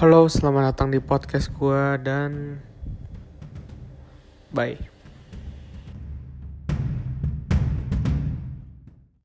Halo, selamat datang di podcast gue dan bye.